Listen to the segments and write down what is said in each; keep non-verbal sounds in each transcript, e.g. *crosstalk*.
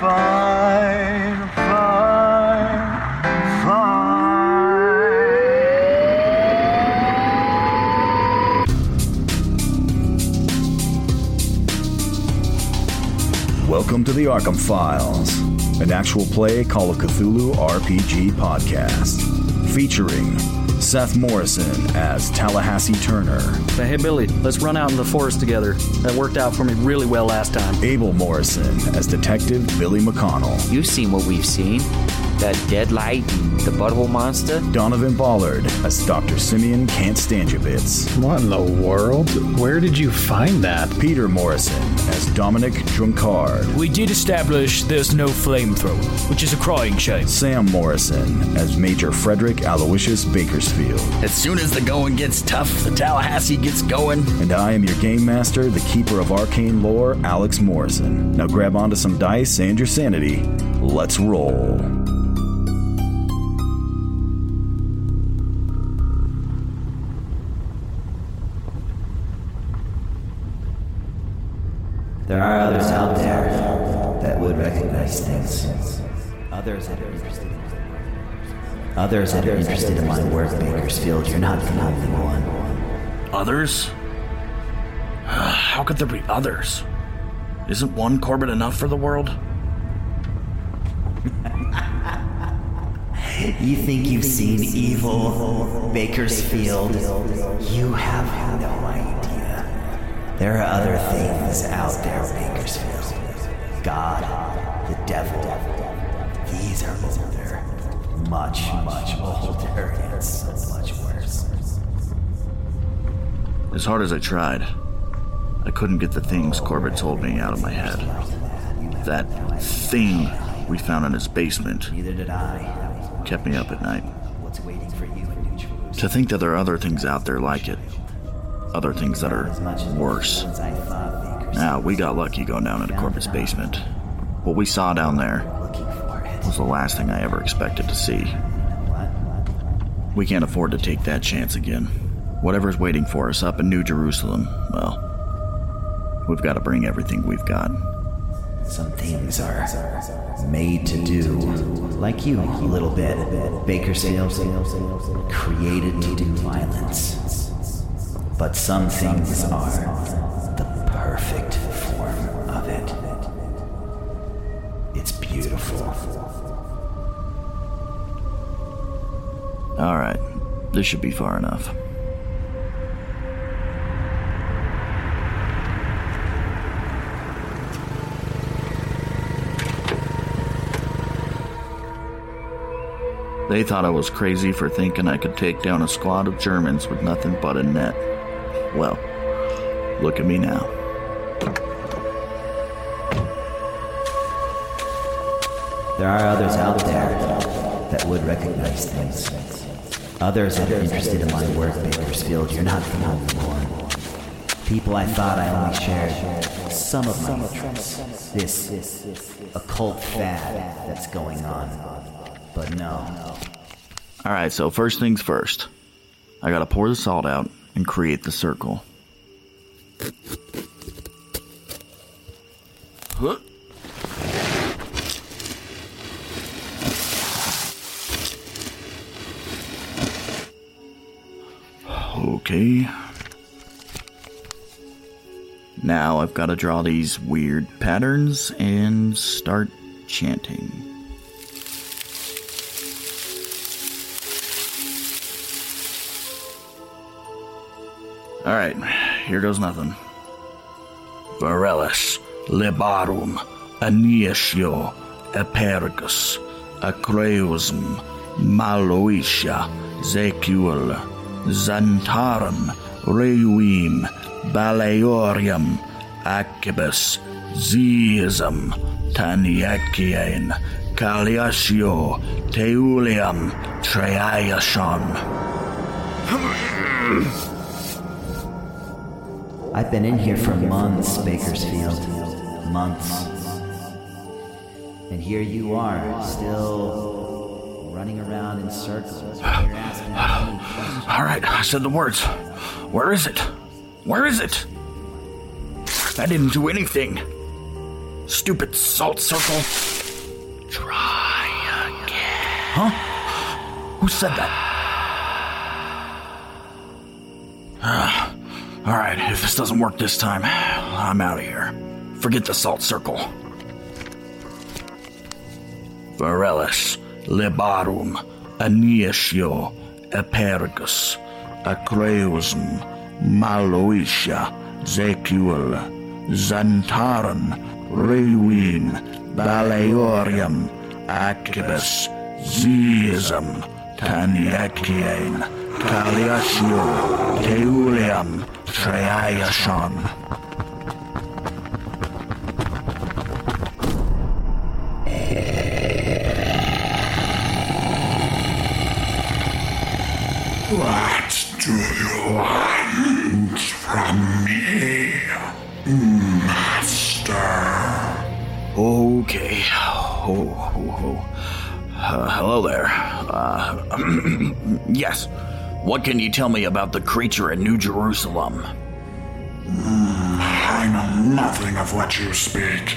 Fine, fine, fine. Welcome to the Arkham Files, an actual play Call of Cthulhu RPG podcast, featuring Seth Morrison as Tallahassee Turner, But hey, Billy, let's run out in the forest together. That worked out for me really well last time. Abel Morrison as Detective Billy McConnell, You've seen what we've seen. That dead light the butthole monster. Donovan Ballard as Dr. Simeon Kantstandyerbits, What in the world? Where did you find that? Peter Morrison as Dominic Drunkard, We did establish there's no flamethrower, which is a crying shame. Sam Morrison as Major Frederick Aloysius Bakersfield, As soon as the going gets tough, the Tallahassee gets going. and I am your game master, the keeper of arcane lore, Alex Morrison. Now grab onto some dice and your sanity. Let's roll. There are others out there that would recognize things. Others that are interested in Others that are interested in my work, Bakersfield. You're not the only one. Others? *sighs* How could there be others? Isn't one Corbett enough for the world? *laughs* You think you've seen evil, Bakersfield? You have no idea. There are other things out there, Bakersfield. God, the devil. These are older. Much, much older and so much worse. As hard as I tried, I couldn't get the things Corbett told me out of my head. That thing we found in his basement Neither did I. kept me up at night. What's waiting for you in New Jerusalem? To think that there are other things out there like it. Other things that are worse. Now, we got lucky going down into Corbett's basement. What we saw down there was the last thing I ever expected to see. We can't afford to take that chance again. Whatever's waiting for us up in New Jerusalem, well, we've got to bring everything we've got. Some things are made to do, like you a little bit, Bakersfield, created to do violence. But some things are the perfect form of it. It's beautiful. All right, this should be far enough. They thought I was crazy for thinking I could take down a squad of Germans with nothing but a net. Well, look at me now. There are others out there that would recognize things. Others that are interested in my work, Bakersfield. You're not the only one. People I thought I only shared some of my interests. This occult fad that's going on. But no. Alright, so first things first. I gotta pour the salt out and create the circle. Huh? Okay. Now I've got to draw these weird patterns and start chanting. Alright, here goes nothing. Varellus, Libarum, Aniesio, Epergus, Acreusum, Maloetia, Zecuel, Xantaran, Reuim, Baleorium, Acibus, Zeism, Taniacian, Caliasio, Teulium, Treason. *clears throat* I've been in here for months, Bakersfield. Months. And here you are, still running around in circles. You're asking me questions. Alright, I said the words. Where is it? Where is it? I didn't do anything. Stupid salt circle. Try again. Huh? Who said that? Ah, Alright, if this doesn't work this time, I'm out of here. Forget the salt circle. Varellus, Libarum, Aniesio, Epergus, Acreusum, Maloetia, Zecuel, Xantaran, Reuin, Baleorium, Acibus, Zeism, Taniacian, Caliasio, Teulium, Treason. What do you want from me, Master? Okay. Oh, oh, oh. Uh, hello there. Uh, *clears throat* yes. What can you tell me about the creature in New Jerusalem? Hmm, I know nothing of what you speak.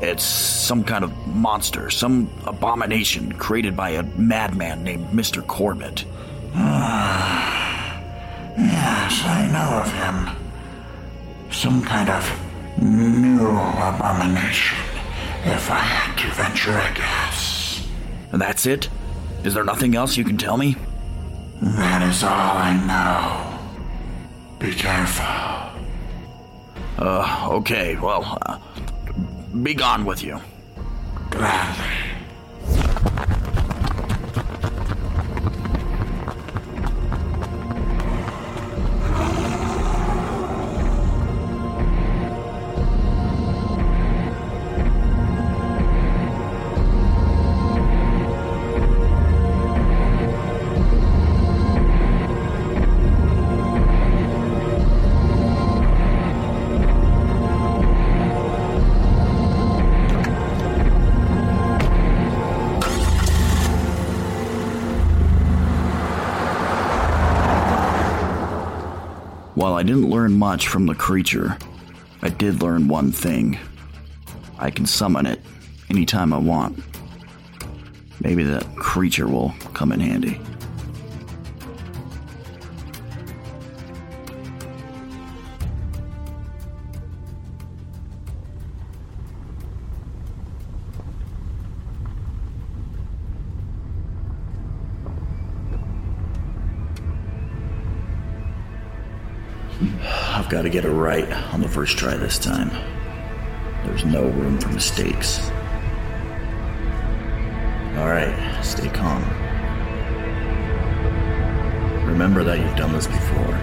It's some kind of monster, some abomination created by a madman named Mr. Corbett. Hmm, yes, I know of him. Some kind of new abomination, if I had to venture a guess. And that's it? Is there nothing else you can tell me? That is all I know. Be careful. Uh, okay, well, uh, be gone with you. Gladly. I didn't learn much from the creature, I did learn one thing. I can summon it anytime I want. Maybe that creature will come in handy. I've got to get it right on the first try this time. There's no room for mistakes. Alright, stay calm. Remember that you've done this before.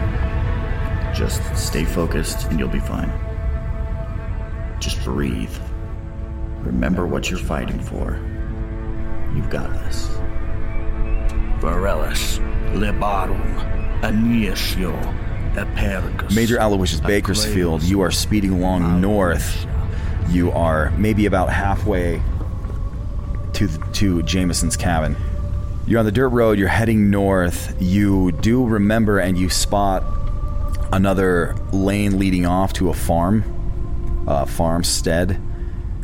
Just stay focused and you'll be fine. Just breathe. Remember what you're fighting for. You've got this. Varellus, Libarum, Aniesio, Major Aloysius Bakersfield, you are speeding along north. You are maybe about halfway to the, to Jameson's cabin. You're on the dirt road. You're heading north. You do remember, and you spot another lane leading off to a farm, uh, farmstead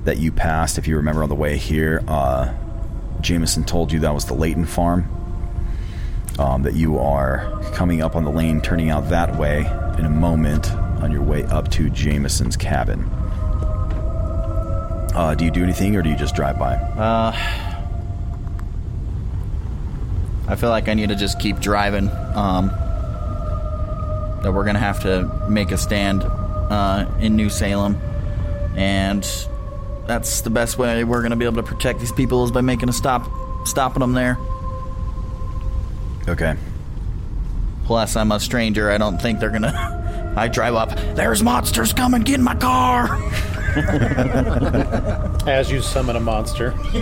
that you passed. If you remember on the way here, uh, Jameson told you that was the Leighton farm. Um, that you are coming up on the lane, turning out that way in a moment on your way up to Jameson's cabin. Uh, do you do anything, or do you just drive by? Uh, I feel like I need to just keep driving. Um, that we're gonna have to make a stand uh, in New Salem, and that's the best way we're gonna be able to protect these people is by making a stop, stopping them there. Okay. Plus, I'm a stranger. I don't think they're gonna. *laughs* I drive up. There's monsters coming. Get in my car. *laughs* As you summon a monster. *laughs*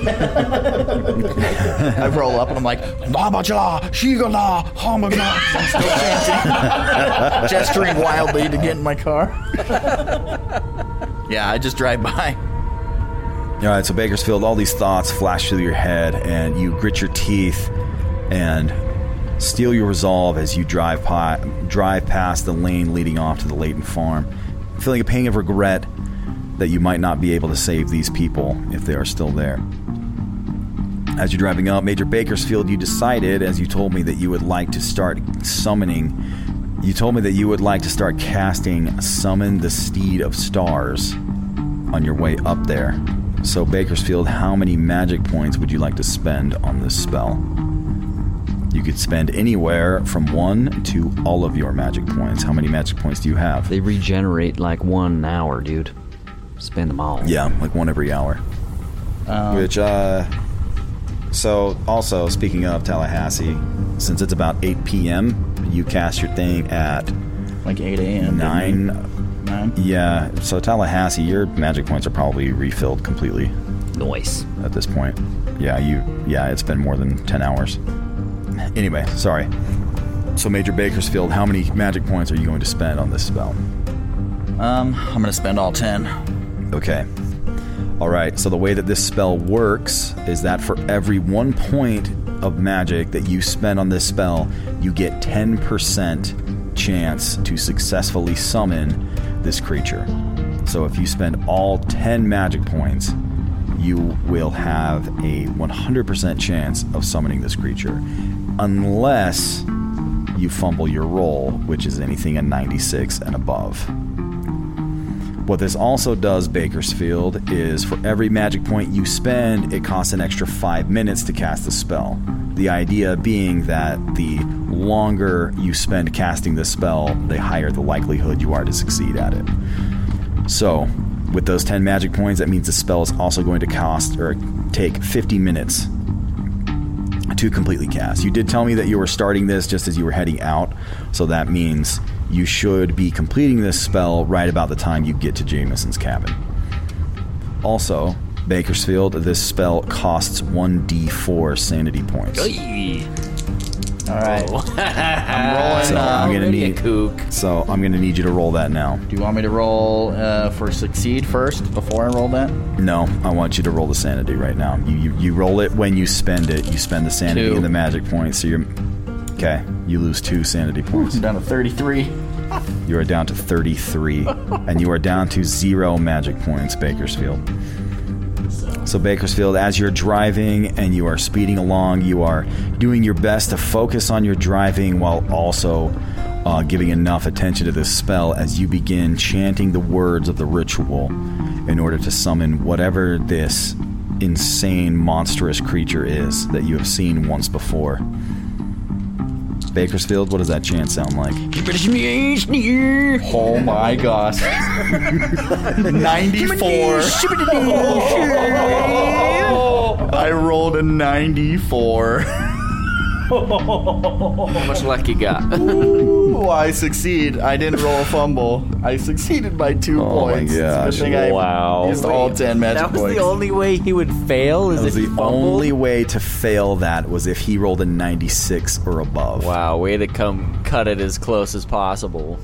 I roll up and I'm like, Babajala, Shigala, Hamagala. I'm still chanting, gesturing wildly to get in my car. yeah, I just drive by. All right, so Bakersfield, all these thoughts flash through your head, and you grit your teeth and steel your resolve as you drive pi- drive past the lane leading off to the Leighton farm, feeling a pang of regret that you might not be able to save these people if they are still there. As you're driving up, Major Bakersfield, you decided, as you told me, that you would like to start summoning. You told me that you would like to start casting Summon the Steed of Stars on your way up there. So, Bakersfield, how many magic points would you like to spend on this spell? You could spend anywhere from one to all of your magic points. How many magic points do you have? They regenerate like one hour, dude. Spend them all. Yeah, like one every hour. Which, uh. So, also, speaking of Tallahassee, since it's about 8 p.m., you cast your thing at. Like 8 a.m. 9. 9? Yeah, so Tallahassee, your magic points are probably refilled completely. Noise. At this point. Yeah, you. Yeah, it's been more than 10 hours. Anyway, sorry. So, Major Bakersfield, how many magic points are you going to spend on this spell? Um, I'm gonna spend all 10. Okay. All right. So the way that this spell works is that for every one point of magic that you spend on this spell, you get 10% chance to successfully summon this creature. So if you spend all 10 magic points, you will have a 100% chance of summoning this creature. Unless you fumble your roll, which is anything a 96 and above. What this also does, Bakersfield, is for every magic point you spend, it costs an extra five minutes to cast the spell. The idea being that the longer you spend casting the spell, the higher the likelihood you are to succeed at it. So, with those 10 magic points, that means the spell is also going to cost or take 50 minutes to completely cast. You did tell me that you were starting this just as you were heading out, so that means you should be completing this spell right about the time you get to Jameson's cabin. Also, Bakersfield, this spell costs 1d4 sanity points. All right. *laughs* I'm *laughs* rolling. So uh, I'm gonna already a need kook. So I'm gonna need you to roll that now. Do you want me to roll uh, for succeed first before I roll that? No, I want you to roll the sanity right now. You you, you roll it when you spend it. You spend the sanity Two. and the magic points. So you're okay. You lose two sanity points. I'm down to 33. You are down to 33, *laughs* and you are down to zero magic points, Bakersfield. So, Bakersfield, as you're driving and you are speeding along, you are doing your best to focus on your driving while also uh, giving enough attention to this spell as you begin chanting the words of the ritual in order to summon whatever this insane, monstrous creature is that you have seen once before. Bakersfield, what does that chant sound like? Oh my gosh. 94. I rolled a 94. How much luck you got? *laughs* Ooh, I succeed. I didn't roll a fumble. I succeeded by two Oh my points. It's a gosh. good thing I Wow. used all ten magic that was points. the only way he would fail. Is That was if the fumbled? only way to fail that was if he rolled a 96 or above. Wow, way to come cut it as close as possible.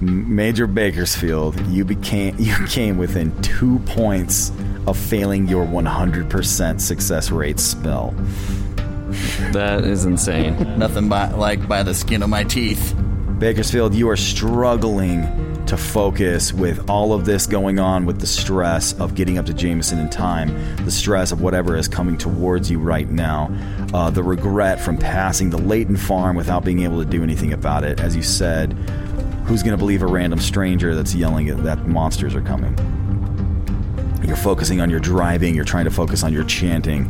M- Major Bakersfield, you became *laughs* you came within two points of failing your 100% success rate spell. That is insane. Nothing by, like by the skin of my teeth. Bakersfield, you are struggling to focus with all of this going on with the stress of getting up to Jameson in time, the stress of whatever is coming towards you right now, uh, the regret from passing the Leighton farm without being able to do anything about it. As you said, who's going to believe a random stranger that's yelling at that monsters are coming? You're focusing on your driving, you're trying to focus on your chanting,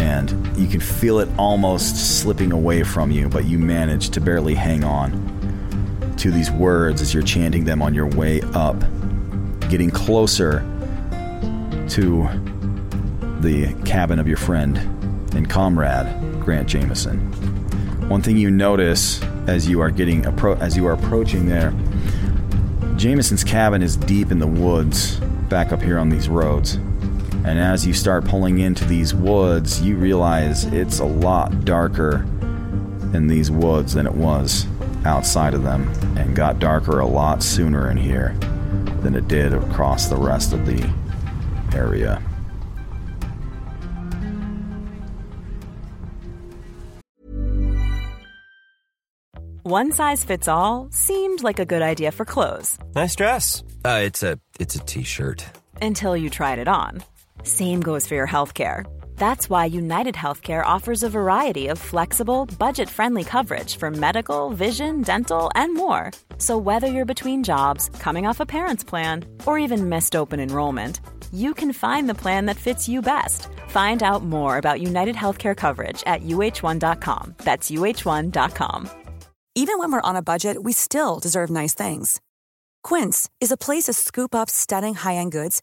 and you can feel it almost slipping away from you, but you manage to barely hang on to these words as you're chanting them on your way up, getting closer to the cabin of your friend and comrade, Grant Jameson. One thing you notice as you are getting appro- as you are approaching there, Jameson's cabin is deep in the woods back up here on these roads. And as you start pulling into these woods, you realize it's a lot darker in these woods than it was outside of them, and got darker a lot sooner in here than it did across the rest of the area. One size fits all seemed like a good idea for clothes Nice dress. Uh, it's a it's a t-shirt. until you tried it on. Same goes for your healthcare. That's why United Healthcare offers a variety of flexible, budget friendly coverage for medical, vision, dental, and more. So, whether you're between jobs, coming off a parent's plan, or even missed open enrollment, you can find the plan that fits you best. Find out more about United Healthcare coverage at uh1.com. That's uh1.com. Even when we're on a budget, we still deserve nice things. Quince is a place to scoop up stunning high-end goods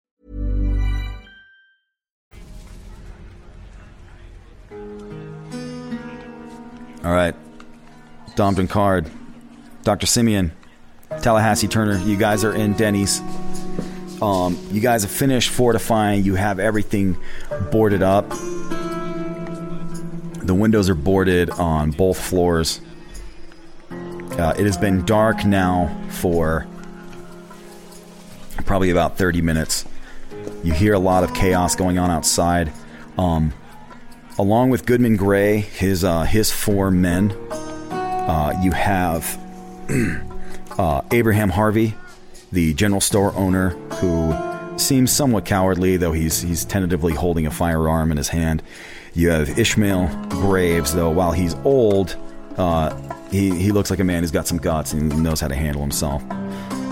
All right. Dom Card, Dr. Simeon, Tallahassee Turner, you guys are in Denny's. Um, you guys have finished fortifying. You have everything boarded up. The windows are boarded on both floors. Uh, it has been dark now for probably about 30 minutes. You hear a lot of chaos going on outside. Um, along with Goodman Gray, his uh, his four men, uh, you have *clears throat* uh, Abraham Harvey, the general store owner, who seems somewhat cowardly, though he's he's tentatively holding a firearm in his hand. You have Ishmael Graves, though while he's old, uh, he he looks like a man who's got some guts and knows how to handle himself.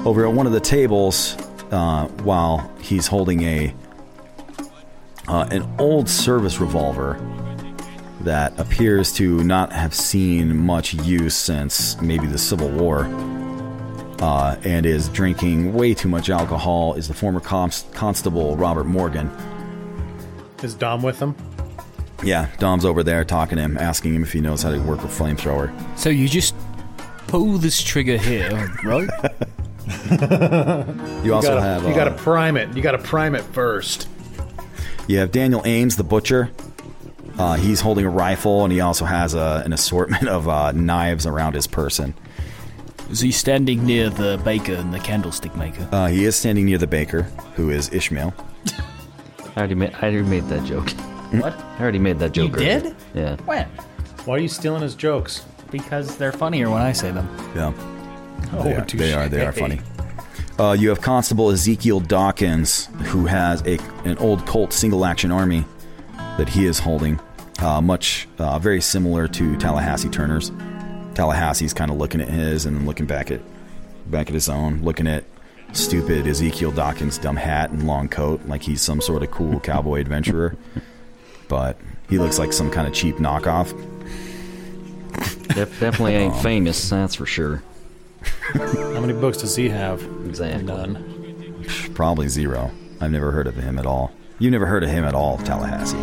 Over at one of the tables, uh, while he's holding a uh, an old service revolver that appears to not have seen much use since maybe the Civil War, uh, and is drinking way too much alcohol, is the former const- constable Robert Morgan. Is Dom with him? Yeah, Dom's over there talking to him, asking him if he knows how to work a flamethrower. So you just pull this trigger here, right? *laughs* You also gotta, have you uh, got to prime it. You got to prime it first. You have Daniel Ames, the butcher. Uh, he's holding a rifle, and he also has a, an assortment of uh, knives around his person. Is he standing near the baker and the candlestick maker? Uh, he is standing near the baker, who is Ishmael. I already made, I already made that joke. *laughs* What? I already made that You joke. earlier. did? Yeah. When? Why are you stealing his jokes? Because they're funnier when I say them. Yeah. Oh, they, are, touche. they are. They are funny. *laughs* Uh, you have Constable Ezekiel Dawkins, who has a an old Colt single action army that he is holding, uh, much uh, very similar to Tallahassee Turner's. Tallahassee's kind of looking at his and then looking back at back at his own, looking at stupid Ezekiel Dawkins dumb hat and long coat, like he's some sort of cool *laughs* cowboy adventurer. But he looks like some kind of cheap knockoff. Def- definitely ain't Um, famous, that's for sure. *laughs* How many books does he have? Exactly. None. Probably zero. I've never heard of him at all. You've never heard of him at all, Tallahassee?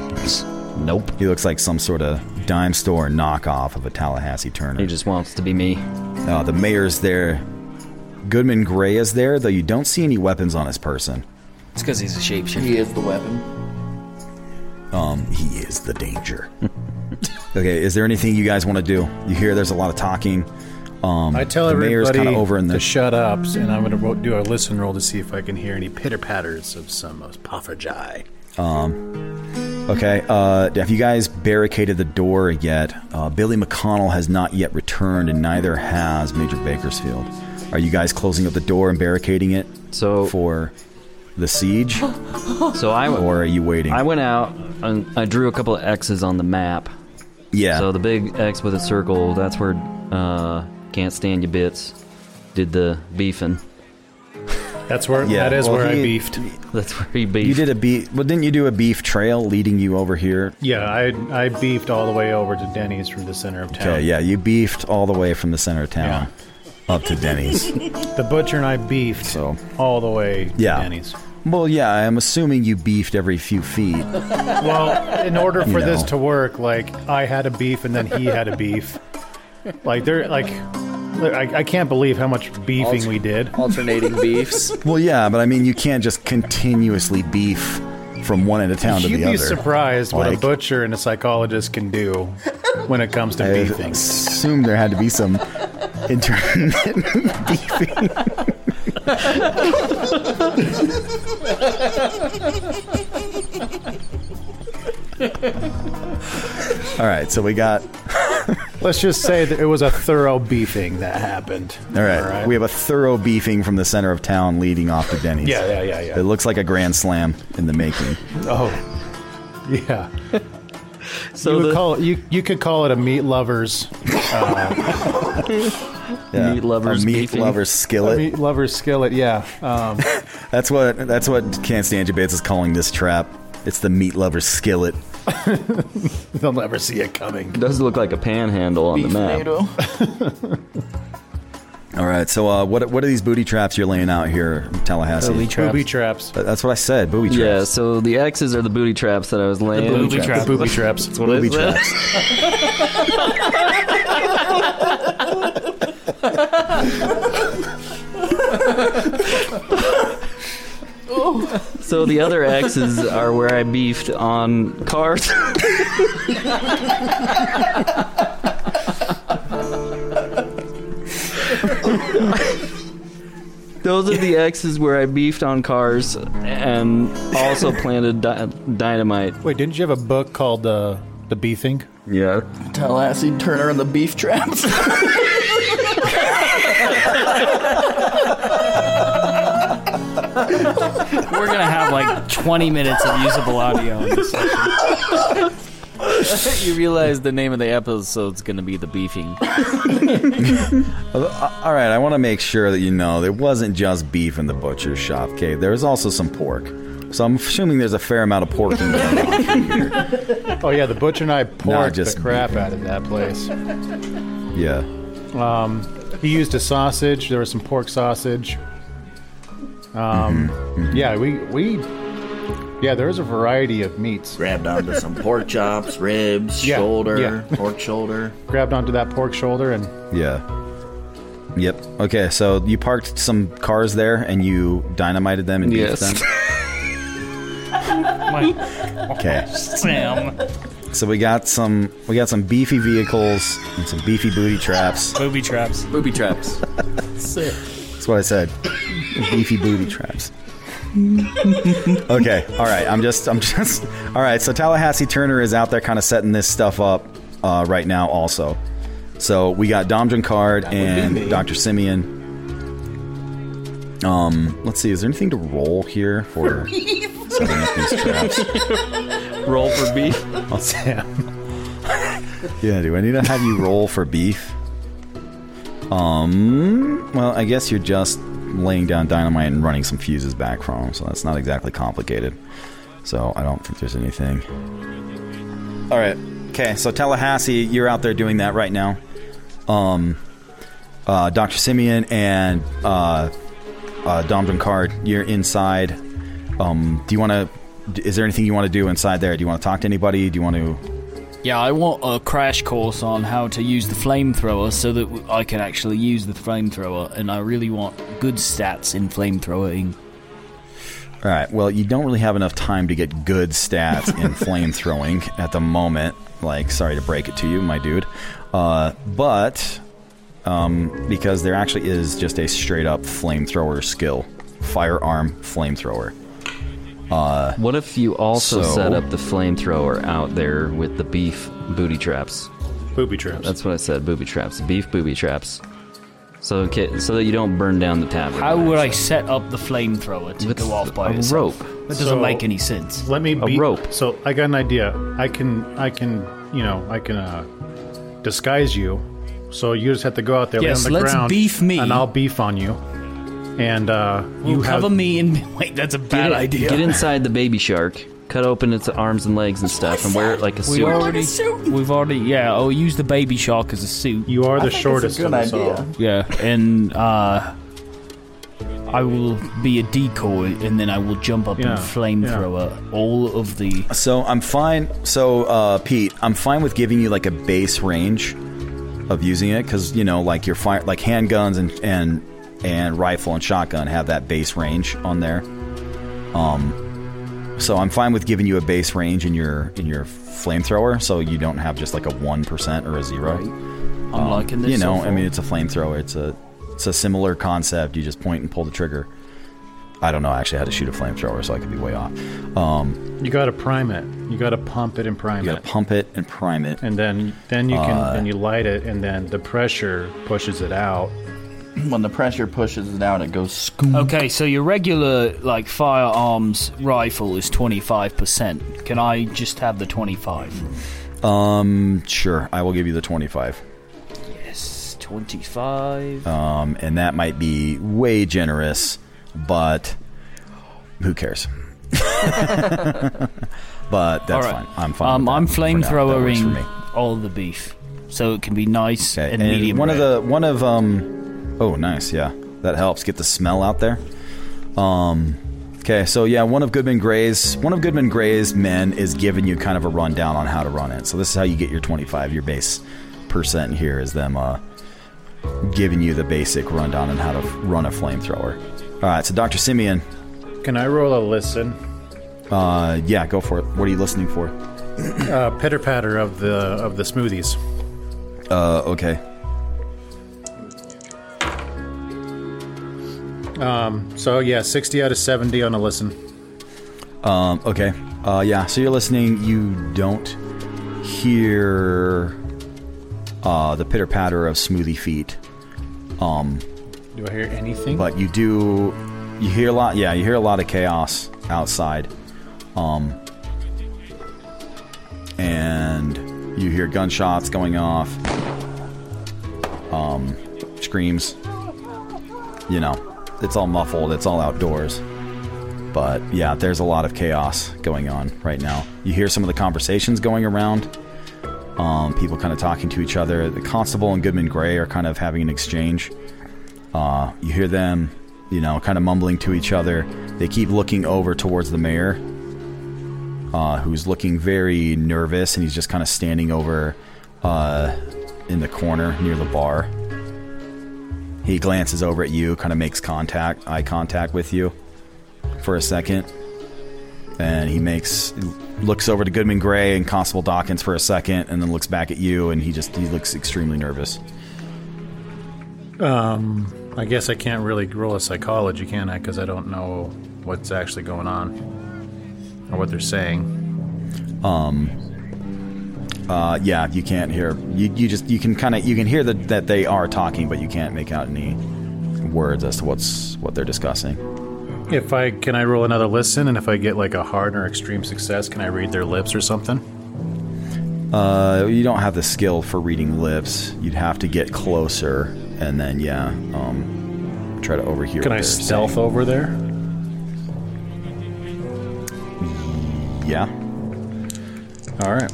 Nope. He looks like some sort of dime store knockoff of a Tallahassee Turner. He just wants to be me. Uh, the mayor's there. Goodman Gray is there, though you don't see any weapons on his person. It's because he's a shapeshifter. He is the weapon. Um, he is the danger. *laughs* okay, is there anything you guys want to do? You hear there's a lot of talking. Um, I tell the mayor's everybody kind of over in the. to shut up, and I'm going to do a listen roll to see if I can hear any pitter patters of some autophagy. Um, okay, uh, have you guys barricaded the door yet? Uh, Billy McConnell has not yet returned, and neither has Major Bakersfield. Are you guys closing up the door and barricading it? So for the siege, *laughs* So I or are you waiting? I went out and I drew a couple of X's on the map. Yeah. So the big X with a circle, that's where uh, Kantstandyerbits did the beefing. That's where Yeah, that is well, where I beefed. That's where he beefed. You did a beef. Well, didn't you do a beef trail leading you over here? Yeah, I I beefed all the way over to Denny's from the center of town. Okay, yeah, you beefed all the way from the center of town up to Denny's. *laughs* The butcher and I beefed So all the way to yeah. Denny's. Well, yeah, I'm assuming you beefed every few feet. Well, in order You for this to work, like I had a beef and then he had a beef. Like they're like, I, I can't believe how much beefing Alter- we did. Alternating *laughs* beefs. Well, yeah, but I mean, you can't just continuously beef from one end of town to the other. You'd the be other. surprised what a Like, butcher and a psychologist can do when it comes to I beefing. assumed there had to be some intermittent *laughs* beefing. *laughs* *laughs* All right, so we got. *laughs* Let's just say that it was a thorough beefing that happened. All right, we have a thorough beefing from the center of town leading off to Denny's. Yeah, yeah, yeah, yeah. It looks like a grand slam in the making. Oh, yeah. *laughs* So you, would the- call it, you you could call it a meat lovers. Uh, Yeah, Meat lovers a meat beefing. lovers a skillet. meat lovers skillet. Yeah. Um, That's what that's what Kantstandyerbits is calling this trap. It's the meat lovers skillet. *laughs* they'll never see it coming. It does look like a panhandle on the map. *laughs* All right, so uh, what what are these booty traps you're laying out here, in Tallahassee? Booby traps. Booby traps. That- That's what I said. Booby traps. Yeah, so the X's are the booty traps that I was laying. booby traps. The booby traps. That's what Booby I said. *laughs* traps. *laughs* So the other X's are where I beefed on cars. *laughs* Those are the X's where I beefed on cars and also planted di- dynamite. Wait, didn't you have a book called uh, The Beefing? Yeah. Tallahassee Turner and the Beef Traps. *laughs* We're gonna have like 20 minutes of usable audio in this session. you realize the name of the episode's gonna be the beefing. *laughs* Uh, All right, I want to make sure that you know there wasn't just beef in the butcher's shop. Okay, there was also some pork. So I'm assuming there's a fair amount of pork in there. *laughs* Oh yeah, the butcher and I porked just the crap out of that place. yeah. Um, he used a sausage. There was some pork sausage. Um, Mm-hmm. yeah, we we yeah, there was a variety of meats. Grabbed onto some pork *laughs* chops, ribs, Yeah, shoulder, yeah. pork shoulder. Grabbed onto that pork shoulder and Yeah. Yep. Okay, so you parked some cars there and you dynamited them and beefed Yes. them. My *laughs* Okay. Sam. So we got some we got some beefy vehicles and some beefy booty traps. Booby traps. Booby traps. *laughs* That's what I said. beefy booty traps. okay, all right. I'm just, I'm just, all right. So Tallahassee Turner is out there, kind of setting this stuff up uh, right now. Also, so we got Dom Card and Dr. Simeon. Um, let's see. Is there anything to roll here for setting up these traps? Roll for beef. I'll say. *laughs* yeah. Do I need to have you roll for beef? Um. Well, I guess you're just laying down dynamite and running some fuses back from him, so that's not exactly complicated. So I don't think there's anything. All right. Okay, so Tallahassee, you're out there doing that right now. Um, uh, Dr. Simeon and uh, uh, Dom Duncard, you're inside. Um, do you want to? Is there anything you want to do inside there? Do you want to talk to anybody? Do you want to? Yeah, I want a crash course on how to use the flamethrower so that I can actually use the flamethrower, and I really want good stats in flamethrowing. All right. Well, you don't really have enough time to get good stats in *laughs* flamethrowing at the moment. Like, sorry to break it to you, my dude. Uh, but um, because there actually is just a straight up flamethrower skill, firearm flamethrower. Uh, What if you also so- set up the flamethrower out there with the beef booty traps? Booby traps. That's what I said. Booby traps. Beef booby traps. So, okay, so that you don't burn down the tavern. How would I set up the flamethrower to go off by a itself? rope. That doesn't So, make any sense. Let me A be rope. So I got an idea. I can, I can, you know, I can uh, disguise you. So you just have to go out there, lay Yes, on the let's ground, beef me. and I'll beef on you. And uh, You you have cover me in. *laughs* Wait, that's a bad it- idea. get inside the baby shark, cut open its arms and legs and stuff, and wear it like a suit. We suit. already, we've already, yeah. I'll use the baby shark as a suit. You are the shortest of us all. Yeah, and uh, I will be a decoy, and then I will jump up Yeah, and flamethrower all of the. So I'm fine. So uh, Pete, I'm fine with giving you like a base range of using it because you know, like your fire, like handguns and and and rifle and shotgun have that base range on there. Um, so I'm fine with giving you a base range in your in your flamethrower, so you don't have just like a one percent or a zero. I'm liking this You know, so I mean, it's a flamethrower. It's a it's a similar concept. You just point and pull the trigger. I don't know actually how to shoot a flamethrower, so I could be way off. Um, You got to prime it. You got to pump it and prime you it. You got to pump it and prime it. and then then you can Uh, then you light it, and then the pressure pushes it out. *clears throat* When the pressure pushes it out, it goes scoop. Okay, so your regular like firearms rifle is twenty five percent. Can I just have the twenty five? Um, sure. I will give you the 25. Yes, twenty five. Um, and that might be way generous, but who cares? *laughs* but that's fine. I'm fine. Um, with I'm that for now. That works for me. flamethrowering all the beef, so it can be nice and, And medium. one rare. of the one of um, oh nice, yeah, that helps get the smell out there. Um, okay, so yeah, one of Goodman Gray's one of Goodman Gray's men is giving you kind of a rundown on how to run it. So this is how you get your 25, your base percent here is them uh, giving you the basic rundown on how to run a flamethrower. All right, so Dr. Simeon, Can I roll a listen? uh, yeah, go for it. What are you listening for? Uh, pitter patter of the of the smoothies. Uh, okay. Um, so yeah, sixty out of seventy on a listen. Um, okay. Uh, yeah. So you're listening. You don't hear uh, the pitter patter of smoothie feet. Um, Do I hear anything? but you do. You hear a lot. Yeah, you hear a lot of chaos outside. Um, and you hear gunshots going off. Um, screams. You know, it's all muffled. It's all outdoors. But yeah, there's a lot of chaos going on right now. You hear some of the conversations going around. Um, people kind of talking to each other. The constable and Goodman Gray are kind of having an exchange. Uh, you hear them, you know, kind of mumbling to each other. They keep looking over towards the mayor, uh, who's looking very nervous, and he's just kind of standing over uh, in the corner near the bar. He glances over at you, kind of makes contact, eye contact with you for a second, and he makes looks over to Goodman Gray and Constable Dawkins for a second, and then looks back at you, and he just he looks extremely nervous. Um, I guess I can't really roll a psychology, can I? Because I don't know what's actually going on or what they're saying. Um. Uh, yeah, you can't hear. You, you just you can kind of you can hear that that they are talking, but you can't make out any words as to what's what they're discussing. If I can, I roll another listen, and if I get like a hard or extreme success, can I read their lips or something? Uh, you don't have the skill for reading lips. You'd have to get closer, and then yeah, um, try to overhear. Can I stealth saying. over there? Yeah. All right.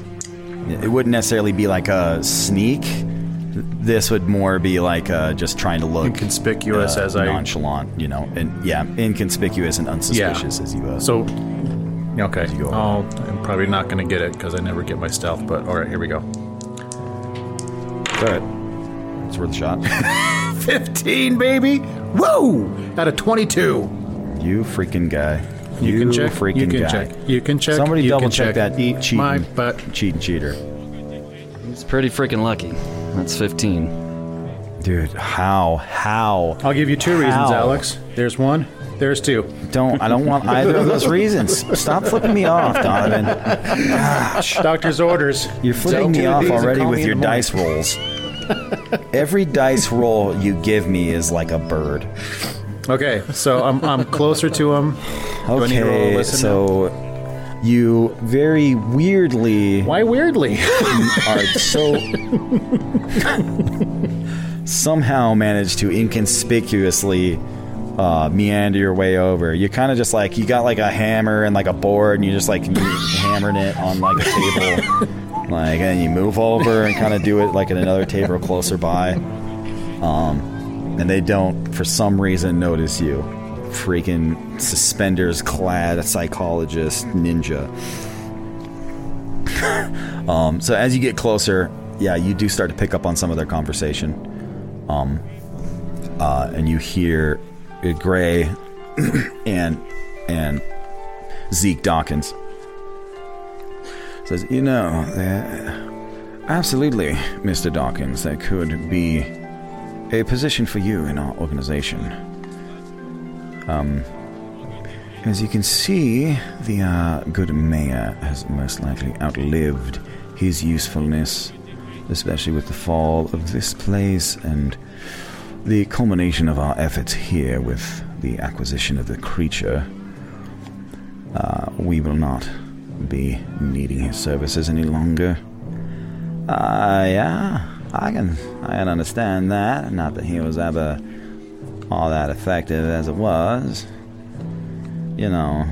It wouldn't necessarily be like a sneak. This would more be like uh, just trying to look Inconspicuous uh, as I- nonchalant, you know, and yeah, inconspicuous and unsuspicious as you. Uh, So, okay. Oh, I'm probably not going to get it because I never get my stealth. But all right, here we go. All right, it's worth a shot. *laughs* 15, baby. Whoa! Out of 22. You freaking guy. You can check. Freaking You can guy. check. You can check. Somebody You double can check, check. that eat cheating. My butt. Cheating cheater. He's pretty freaking lucky. That's 15. Dude, how? How? I'll give you two reasons, Alex. There's one. There's two. Don't. I don't want either of those reasons. Stop flipping me off, Donovan. Gosh. Doctor's orders. You're flipping Don't me off already with your the morning. dice rolls. Every dice roll you give me is like a bird. Okay, so I'm, I'm closer to him. Do I need to roll a Okay, listen so you very weirdly Why weirdly? *laughs* are so somehow managed to inconspicuously uh, meander your way over. You kind of just like you got like a hammer and like a board, and you just like you hammering it on like a table, like and you move over and kind of do it like at another table closer by. Um, and they don't for some reason notice you. Freaking suspenders clad psychologist ninja. *laughs* um, so as you get closer, yeah, you do start to pick up on some of their conversation. Um, uh, and you hear uh, Gray *clears throat* and and Zeke Dawkins says, "You know, absolutely, Mister Dawkins, there could be a position for you in our organization. Um, as you can see, the uh, good mayor has most likely outlived his usefulness, especially with the fall of this place and the culmination of our efforts here with the acquisition of the creature. Uh, we will not be needing his services any longer. Uh, yeah, I can, I can understand that. Not that he was ever all that effective as it was. You know,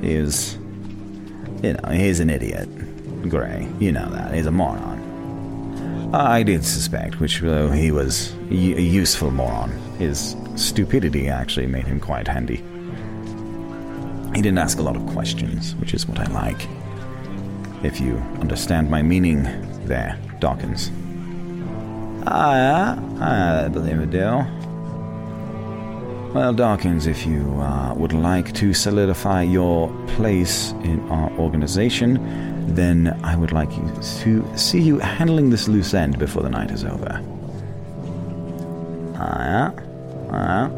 he was, you know, he's an idiot. Gray, you know that. He's a moron. I did suspect, which though he was a a useful moron, his stupidity actually made him quite handy. He didn't ask a lot of questions, which is what I like. If you understand my meaning there, Dawkins. Ah, yeah, I believe I do. Well, Dawkins, if you uh, would like to solidify your place in our organization, then I would like to see you handling this loose end before the night is over. Ah, ah.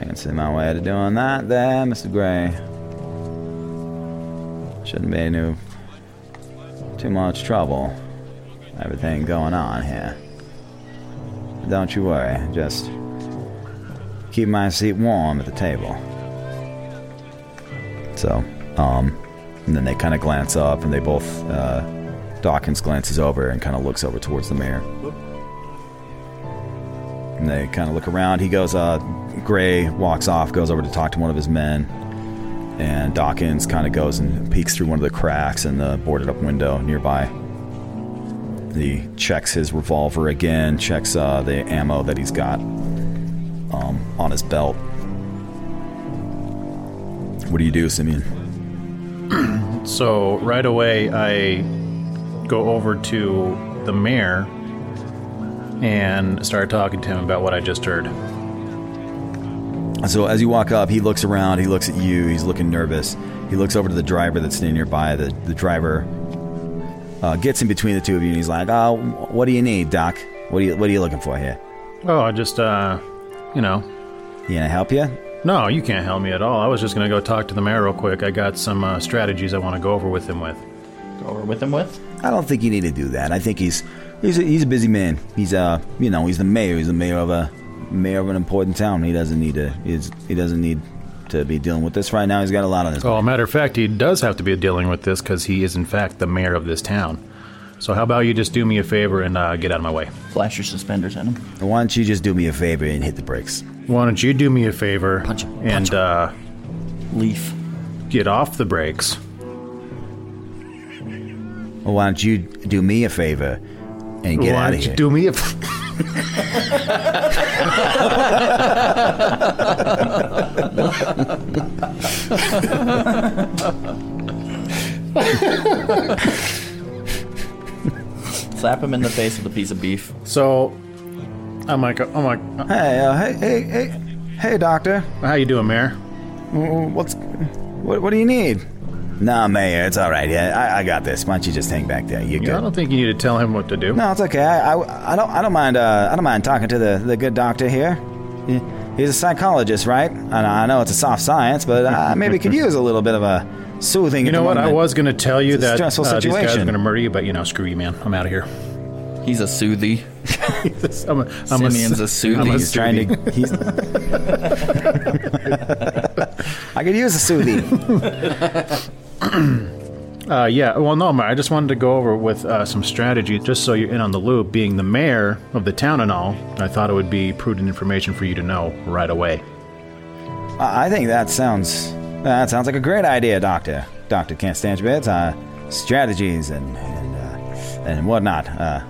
I can see my way to doing that there, Mr. Gray. Shouldn't be no too much trouble. Everything going on here. Don't you worry, just keep my seat warm at the table. So, um, and then they kind of glance up, and they both, uh, Dawkins glances over and kind of looks over towards the mayor. And they kind of look around. He goes, uh, Gray walks off, goes over to talk to one of his men, and Dawkins kind of goes and peeks through one of the cracks in the boarded up window nearby. He checks his revolver again, checks uh, the ammo that he's got um, on his belt. What do you do, Simeon? *clears throat* So right away, I go over to the mayor and start talking to him about what I just heard. So as you walk up, he looks around, he looks at you, he's looking nervous. He looks over to the driver that's standing nearby. The, the driver uh, gets in between the two of you and he's like, Oh, what do you need, Doc? What are you, what are you looking for here? Oh, I just, uh, you know. You gonna help you? No, you can't help me at all. I was just gonna go talk to the mayor real quick. I got some uh, strategies I want to go over with him with. Go over with him with? I don't think you need to do that. I think he's he's a, he's a busy man. He's uh you know he's the mayor. He's the mayor of a mayor of an important town. He doesn't need to he's, he doesn't need to be dealing with this right now. He's got a lot on his. Oh, matter of fact, he does have to be dealing with this because he is, in fact, the mayor of this town. So how about you just do me a favor and uh, get out of my way? Flash your suspenders at him. Why don't you just do me a favor and hit the brakes? Why don't you do me a favor punch, and uh, leaf? Get off the brakes. Well, why don't you do me a favor and get Why out don't of you here? do me a? *laughs* Slap him in the face with a piece of beef. So, I'm like, I'm like, hey, uh, hey, hey, hey, hey, doctor. How you doing, Mayor? What's what? What do you need? Nah, Mayor, it's all right. Yeah, I, I got this. Why don't you just hang back there? You're Yeah, I good. don't think you need to tell him what to do. No, it's okay. I, I, I don't I don't mind uh, I don't mind talking to the, the good doctor here. He- He's a psychologist, right? And I know it's a soft science, but uh, *laughs* maybe could use a little bit of a soothing. You know what? I was going to tell you It's a that uh, stressful these guys are situation. going to murder you, but you know, screw you, man. I'm out of here. He's a soothy. *laughs* I'm a, I'm Simeon's a soothy. I'm a He's trying to. He's, *laughs* I could use a soothing. *clears throat* Uh, yeah, well, no, I just wanted to go over with uh, some strategy, just so you're in on the loop. Being the mayor of the town and all, I thought it would be prudent information for you to know right away. I think that sounds that sounds like a great idea, Doctor Doctor Constantius. Uh, strategies and and, uh, and whatnot. Uh,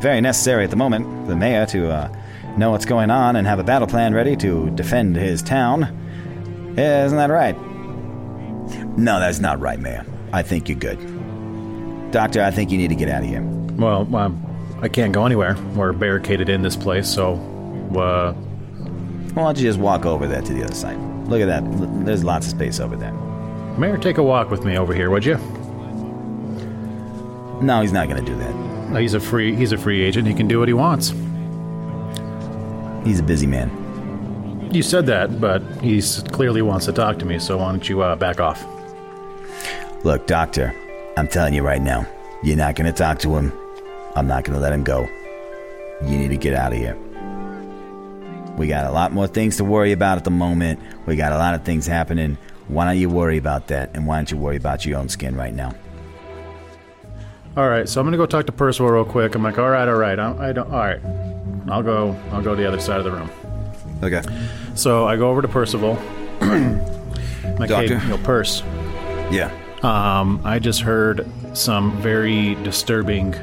very necessary at the moment for the mayor to uh, know what's going on and have a battle plan ready to defend his town. Isn't that right? No, that's not right, Mayor. I think you're good. Doctor, I think you need to get out of here. Well, um, I can't go anywhere. We're barricaded in this place, so. Uh, Why don't you just walk over there to the other side? Look at that. There's lots of space over there. Mayor, take a walk with me over here, would you? No, he's not going to do that. He's a free. He's a free agent. He can do what he wants. He's a busy man. You said that, but he clearly wants to talk to me. So why don't you uh, back off? Look, Doctor, I'm telling you right now, you're not going to talk to him. I'm not going to let him go. You need to get out of here. We got a lot more things to worry about at the moment. We got a lot of things happening. Why don't you worry about that? And why don't you worry about your own skin right now? All right, so I'm gonna go talk to Percival real quick. I'm like, all right, all right, I, I don't. All right, I'll go. I'll go to the other side of the room. Okay. So I go over to Percival. *clears throat* like, Doctor? hey, you know, Perce. Yeah. Um, I just heard some very disturbing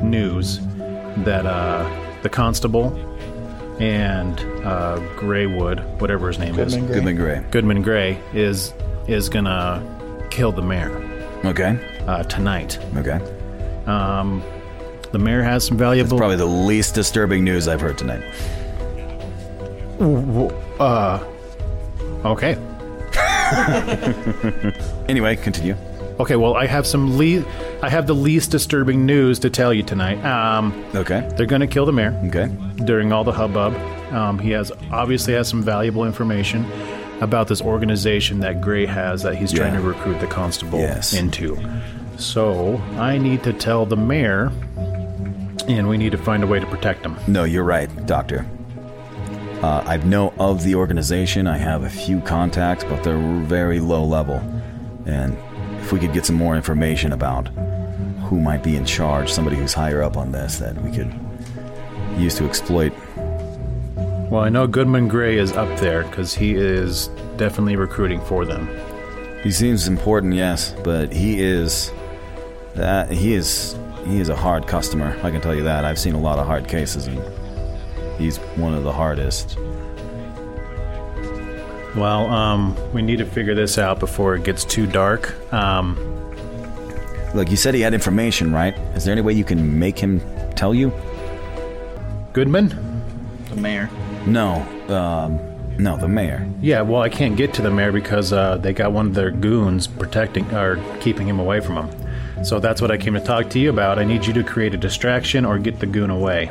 news that uh, the constable and uh, Graywood, whatever his name Goodman is, Gray. Goodman Gray. Goodman Gray is is gonna kill the mayor. Okay. Uh, tonight. Okay. Um, the mayor has some valuable. That's probably the least disturbing news I've heard tonight. Uh, okay. *laughs* anyway, continue. Okay, well, I have some le- I have the least disturbing news to tell you tonight. Um, okay. They're going to kill the mayor. Okay. During all the hubbub, um, he has obviously has some valuable information about this organization that Gray has that he's trying to recruit the constable Yes. into. So I need to tell the mayor, and we need to find a way to protect him. No, you're right, Doctor. Uh, I know of the organization. I have a few contacts, but they're very low level. And if we could get some more information about who might be in charge, somebody who's higher up on this that we could use to exploit. Well, I know Goodman Gray is up there because he is definitely recruiting for them. He seems important, yes, but he is that he is he is a hard customer. I can tell you that. I've seen a lot of hard cases, and he's one of the hardest. Well, um, we need to figure this out before it gets too dark. Um, Look, you said he had information, right? Is there any way you can make him tell you? Goodman? The mayor. No, um, no, the mayor. Yeah, well, I can't get to the mayor because uh, they got one of their goons protecting or keeping him away from him. So that's what I came to talk to you about. I need you to create a distraction or get the goon away.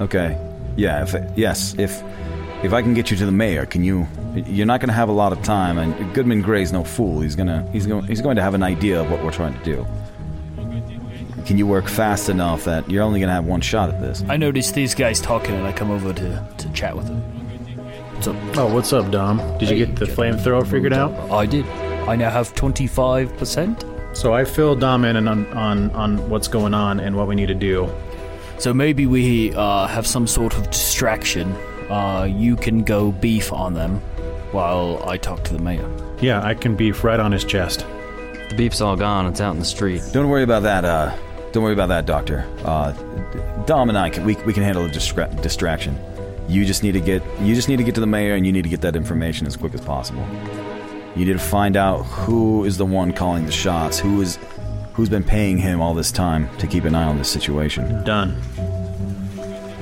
Okay. Yeah. If yes, if if I can get you to the mayor, can you? You're not going to have a lot of time, and Goodman Gray's no fool. He's gonna he's going he's going to have an idea of what we're trying to do. Can you work fast enough that you're only going to have one shot at this? I noticed these guys talking, and I come over to, to chat with them. What's up? Oh, what's up, Dom? Did you get the flamethrower figured out? I did. I now have twenty five percent. So I fill Dom in on, on on what's going on and what we need to do. So maybe we uh, have some sort of distraction. Uh, you can go beef on them while I talk to the mayor. Yeah, I can beef right on his chest. The beef's all gone. It's out in the street. Don't worry about that. Uh, don't worry about that, Doctor. Uh, Dom and I can we, we can handle the distra- distraction. You just need to get you just need to get to the mayor, and you need to get that information as quick as possible. You need to find out who is the one calling the shots. Who is who's been paying him all this time to keep an eye on this situation. Done.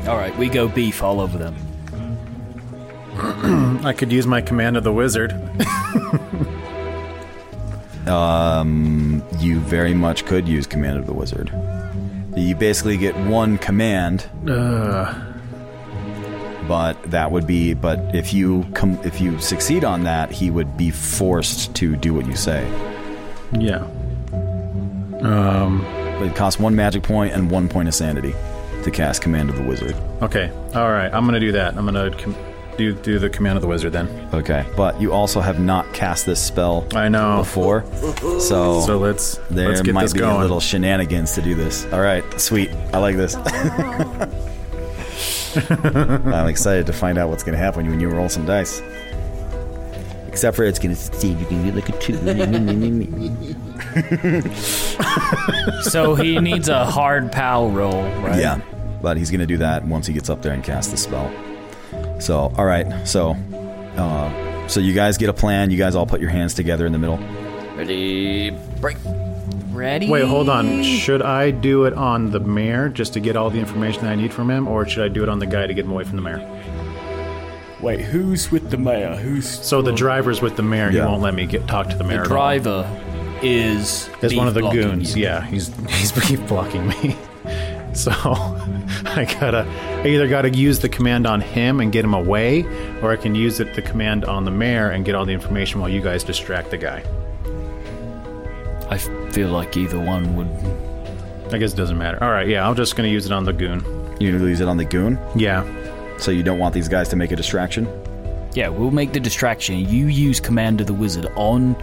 All right, we go beef all over them. *clears throat* I could use my command of the wizard. *laughs* Um, you very much could use command of the wizard. You basically get one command, Uh, but that would be. But if you com- if you succeed on that, he would be forced to do what you say. yeah. Um. It costs one magic point and one point of sanity to cast command of the wizard. Okay. All right. I'm gonna do that. I'm gonna com- do do the command of the wizard then. Okay, but you also have not cast this spell. I know before, so So let's there let's get might this be going. a little shenanigans to do this. All right, sweet. I like this. *laughs* I'm excited to find out what's going to happen when you roll some dice. Except for it's going to see if you can get like a two. *laughs* So he needs a hard POW roll, right? Yeah, but he's going to do that once he gets up there and casts the spell. So, all right. So, uh, so you guys get a plan. You guys all put your hands together in the middle. Ready, break. Ready? Wait, hold on. Should I do it on the mayor just to get all the information that I need from him, or should I do it on the guy to get him away from the mayor? Wait, who's with the mayor? Who's So the driver's with the mayor. He Yeah. won't let me get talk to the mayor. the at all. driver is is one of the blocking goons. you. Yeah, he's *laughs* he's beef blocking me. So *laughs* I gotta I either gotta use the command on him and get him away, or I can use it the command on the mayor and get all the information while you guys distract the guy. I feel like either one would. I guess it doesn't matter. All right, yeah, I'm just gonna use it on the goon. You use it on the goon. Yeah. So you don't want these guys to make a distraction. Yeah, we'll make the distraction. You use Command of the Wizard on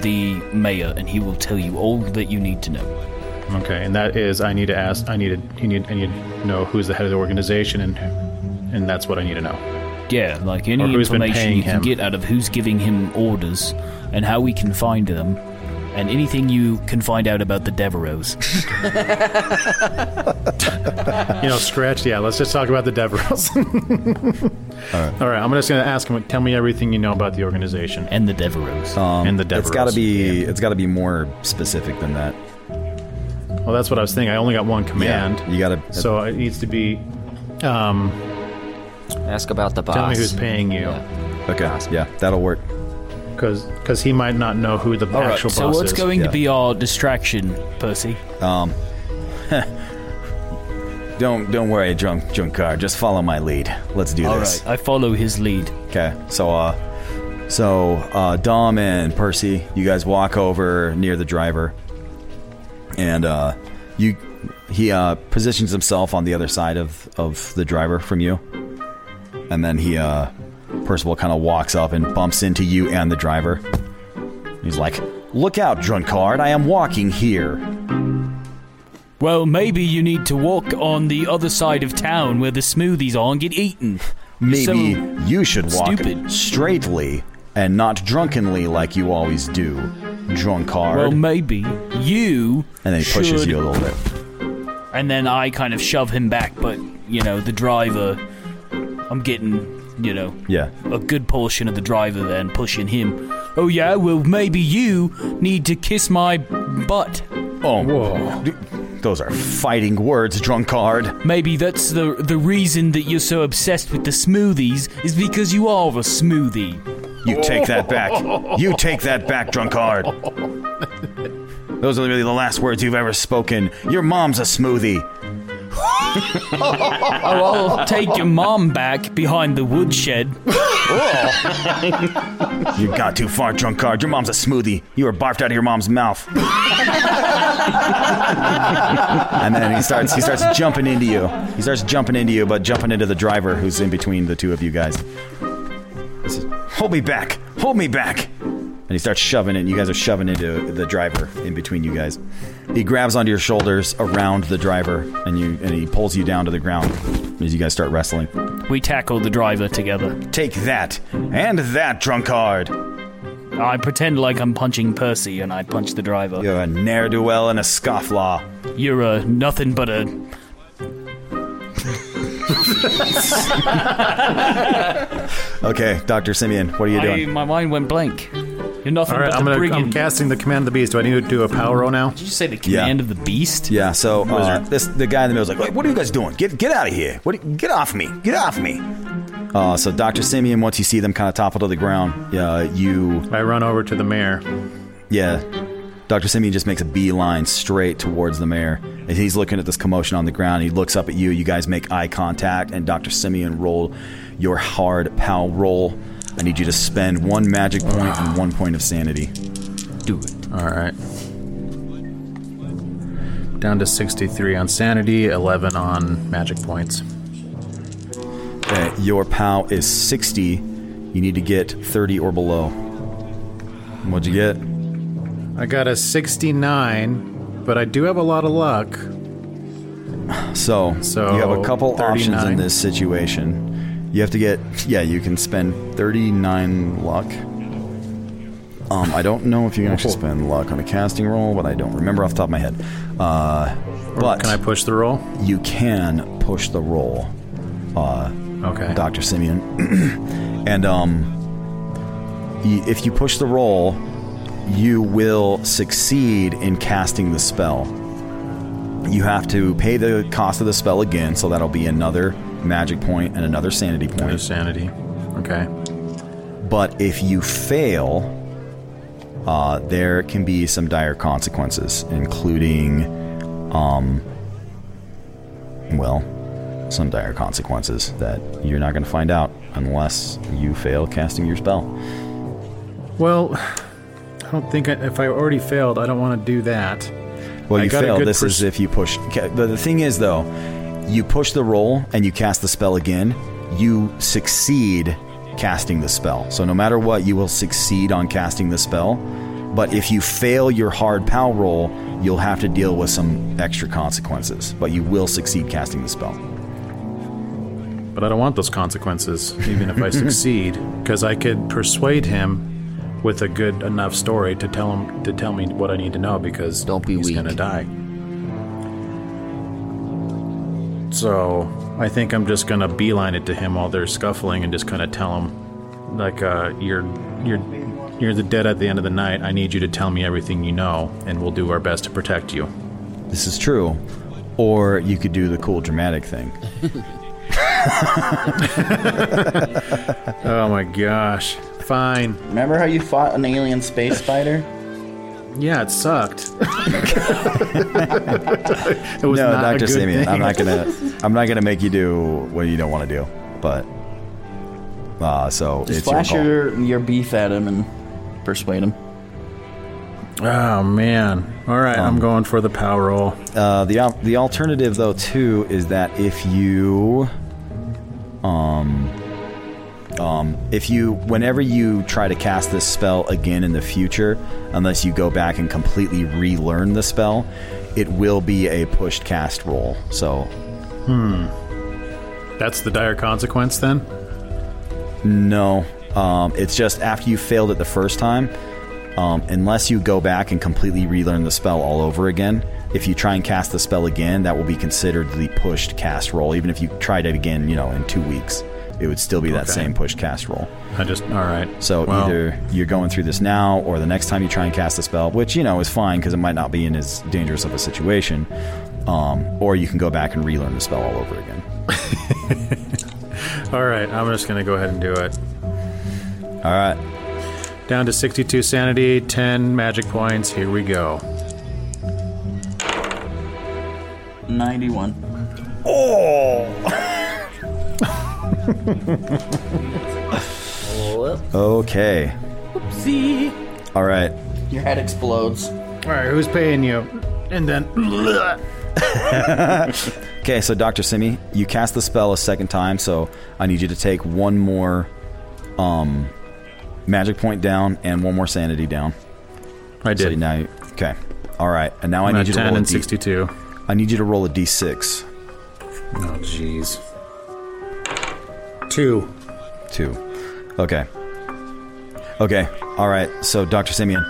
the mayor, and he will tell you all that you need to know. Okay, and that is I need to ask. I need to. You need. I need to know who's the head of the organization, and and that's what I need to know. Yeah, like any Or who's been information paying you can him. get out of who's giving him orders and how we can find them, and anything you can find out about the Devereaux. *laughs* You know, scratch. Yeah, let's just talk about the Devereaux. *laughs* All right. All right, I'm just gonna ask him. Tell me everything you know about the organization and the Devereaux. Um, and the Devereaux. It's got to be. It's got to be more specific than that. Well, that's what I was thinking. I only got one command. Yeah, you got to. So it needs to be. Um, Ask about the boss. tell me who's paying you, Okay. Yeah, that'll work. because he might not know who the All right, actual so boss is. So what's is. going Yeah. to be our distraction, Percy? Um. *laughs* don't don't worry, drunk drunkard. Just follow my lead. Let's do All this. right, I follow his lead. Okay. So uh, so uh, Dom and Percy, you guys walk over near the driver, and uh, you he uh positions himself on the other side of of the driver from you, and then he uh Percival kind of walks up and bumps into you and the driver. He's like, "Look out, drunkard! I am walking here." Well, maybe you need to walk on the other side of town where the smoothies are and get eaten. Maybe so you should walk stupid. straightly and not drunkenly like you always do, drunkard. Well, maybe you. and then he pushes you a little bit. And then I kind of shove him back, but you know the driver. I'm getting you know Yeah. a good portion of the driver then pushing him. Oh yeah, well maybe you need to kiss my butt. Oh, whoa! Those are fighting words, drunkard. Maybe that's the the reason that you're so obsessed with the smoothies is because you are a smoothie. You take that back. You *laughs* take that back, drunkard. Those are really the last words you've ever spoken. Your mom's a smoothie. *laughs* oh, I'll take your mom back behind the woodshed. *laughs* You got too far, drunkard. Your mom's a smoothie. You were barfed out of your mom's mouth. and then he starts he starts jumping into you. He starts jumping into you, but jumping into the driver who's in between the two of you guys. Hold me back! Hold me back! And he starts shoving it. And you guys are shoving into the driver in between you guys. He grabs onto your shoulders around the driver, and you and he pulls you down to the ground as you guys start wrestling. We tackle the driver together. Take that and that, drunkard. I pretend like I'm punching Percy, and I punch the driver. You're a ne'er do well and a scofflaw. You're a nothing but a. *laughs* Okay, Doctor Simeon, what are you I- doing? my mind went blank. You're nothing All right, but I'm, the gonna, brigand. I'm casting the command of the beast. Do I need to do a power roll now? Did you say the command of the beast? Yeah. So uh, this the guy in the middle is like, "Wait, "What are you guys doing? Get get out of here! What? Get off me! Get off me!" Uh, so Doctor Simeon, once you see them kind of topple to the ground, uh, you I run over to the mayor. Yeah. Dr. Simeon just makes a beeline straight towards the mayor. And he's looking at this commotion on the ground. He looks up at you. You guys make eye contact. And Dr. Simeon, roll your hard POW roll. I need you to spend one magic point and one point of sanity. Do it. All right. Down to 63 on sanity, 11 on magic points. Okay, your POW is 60. You need to get 30 or below. What'd you get? I got a 69, but I do have a lot of luck. So, So, you have a couple options in this situation. You have to get, yeah, you can spend 39 luck. Um, I don't know if you can actually spend luck on a casting roll, but I don't remember off the top of my head. Uh, but can I push the roll? You can push the roll. Uh, okay. Dr. Simeon. *clears throat* and um, if you push the roll, you will succeed in casting the spell. You have to pay the cost of the spell again, so that'll be another magic point and another sanity point. Another sanity. Okay. But if you fail, uh, there can be some dire consequences, including, um, well, some dire consequences that you're not going to find out unless you fail casting your spell. Well, don't think I, if I already failed, I don't want to do that. Well, I you good This pers- is if you push. But the thing is, though, you push the roll and you cast the spell again, you succeed casting the spell. So no matter what, you will succeed on casting the spell. But if you fail your hard POW roll, you'll have to deal with some extra consequences. But you will succeed casting the spell. But I don't want those consequences, even if I *laughs* succeed, because I could persuade him with a good enough story to tell him to tell me what I need to know because don't be he's gonna die. So I think I'm just gonna beeline it to him while they're scuffling and just kind of tell him, like, uh, you're you're you're the dead at the end of the night. I need you to tell me everything you know, and we'll do our best to protect you. This is true. Or you could do the cool dramatic thing. *laughs* oh my gosh. Fine. Remember how you fought an alien space *laughs* spider? Yeah, it sucked. *laughs* it was no, not a Doctor good Simeon. I'm not gonna. I'm not gonna make you do what you don't want to do. But uh, so Just it's your flash call. your, your beef at him and persuade him. Oh man! All right, I'm going for the power roll. Uh, the the alternative though too is that if you um um if you whenever you try to cast this spell again in the future unless you go back and completely relearn the spell it will be a pushed cast roll so Hmm. That's the dire consequence then. no um it's just after you failed it the first time um, unless you go back and completely relearn the spell all over again if you try and cast the spell again that will be considered the pushed cast roll even if you tried it again you know in two weeks it would still be that Okay. same push cast roll I just all right. so Well- either you're going through this now or the next time you try and cast a spell which you know is fine because it might not be in as dangerous of a situation um, or you can go back and relearn the spell all over again *laughs* All right, I'm just gonna go ahead and do it. All right. Down to 62 sanity, 10 magic points. Here we go. 91. Oh! *laughs* *laughs* okay Oopsie. all right Your head explodes. All right, who's paying you? And then. *laughs* Okay, so Dr. Simi, you cast the spell a second time, so I need you to take one more um magic point down and one more sanity down. I did. So now, you- okay. All right, and now I'm I need you to roll a and D- 62. I need you to roll a d6. Oh, jeez. Two. Two. Okay. Okay. All right. So, Doctor Simeon,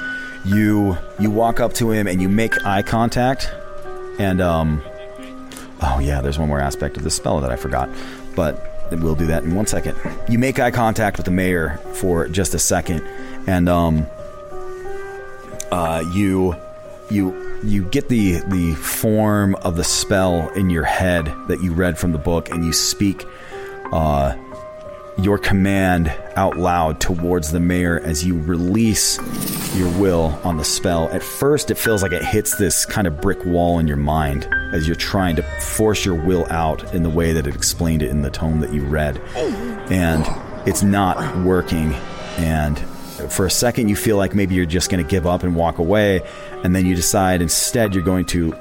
you you walk up to him and you make eye contact, and um, oh yeah, there's one more aspect of the spell that I forgot, but we'll do that in one second. You make eye contact with the mayor for just a second, and um, uh, you you you get the the form of the spell in your head that you read from the book, and you speak. Uh, your command out loud towards the mayor as you release your will on the spell. At first, it feels like it hits this kind of brick wall in your mind as you're trying to force your will out in the way that it explained it in the tome that you read. And it's not working. And for a second, you feel like maybe you're just going to give up and walk away. And then you decide instead you're going to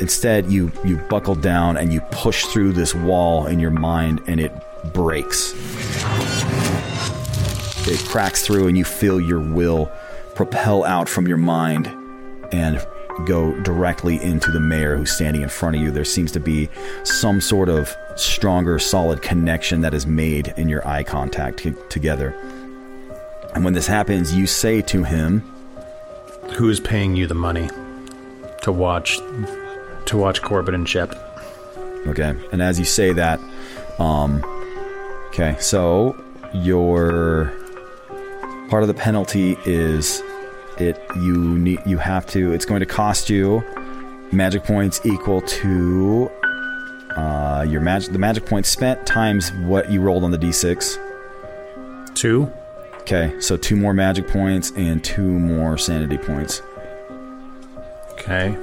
instead you you buckle down and you push through this wall in your mind and it breaks it cracks through and you feel your will propel out from your mind and go directly into the mayor who's standing in front of you there seems to be some sort of stronger solid connection that is made in your eye contact together and when this happens you say to him Who's paying you the money to watch to watch Corbett and Shep? Okay. And as you say that, um, okay, so your part of the penalty is it you need you have to it's going to cost you magic points equal to uh, your magic the magic points spent times what you rolled on the d6. Two. Okay, so two more magic points and two more sanity points. Okay.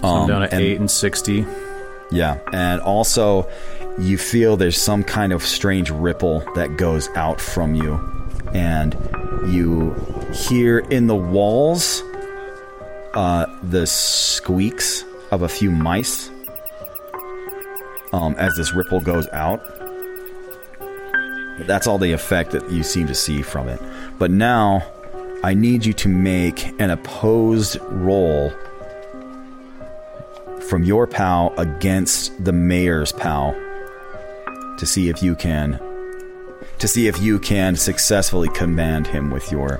So I'm down at Um, and- 8 and 60. Yeah, and also you feel there's some kind of strange ripple that goes out from you, and you hear in the walls uh, the squeaks of a few mice um, as this ripple goes out. That's all the effect that you seem to see from it. But now, I need you to make an opposed roll from your POW against the mayor's POW to see if you can to see if you can successfully command him with your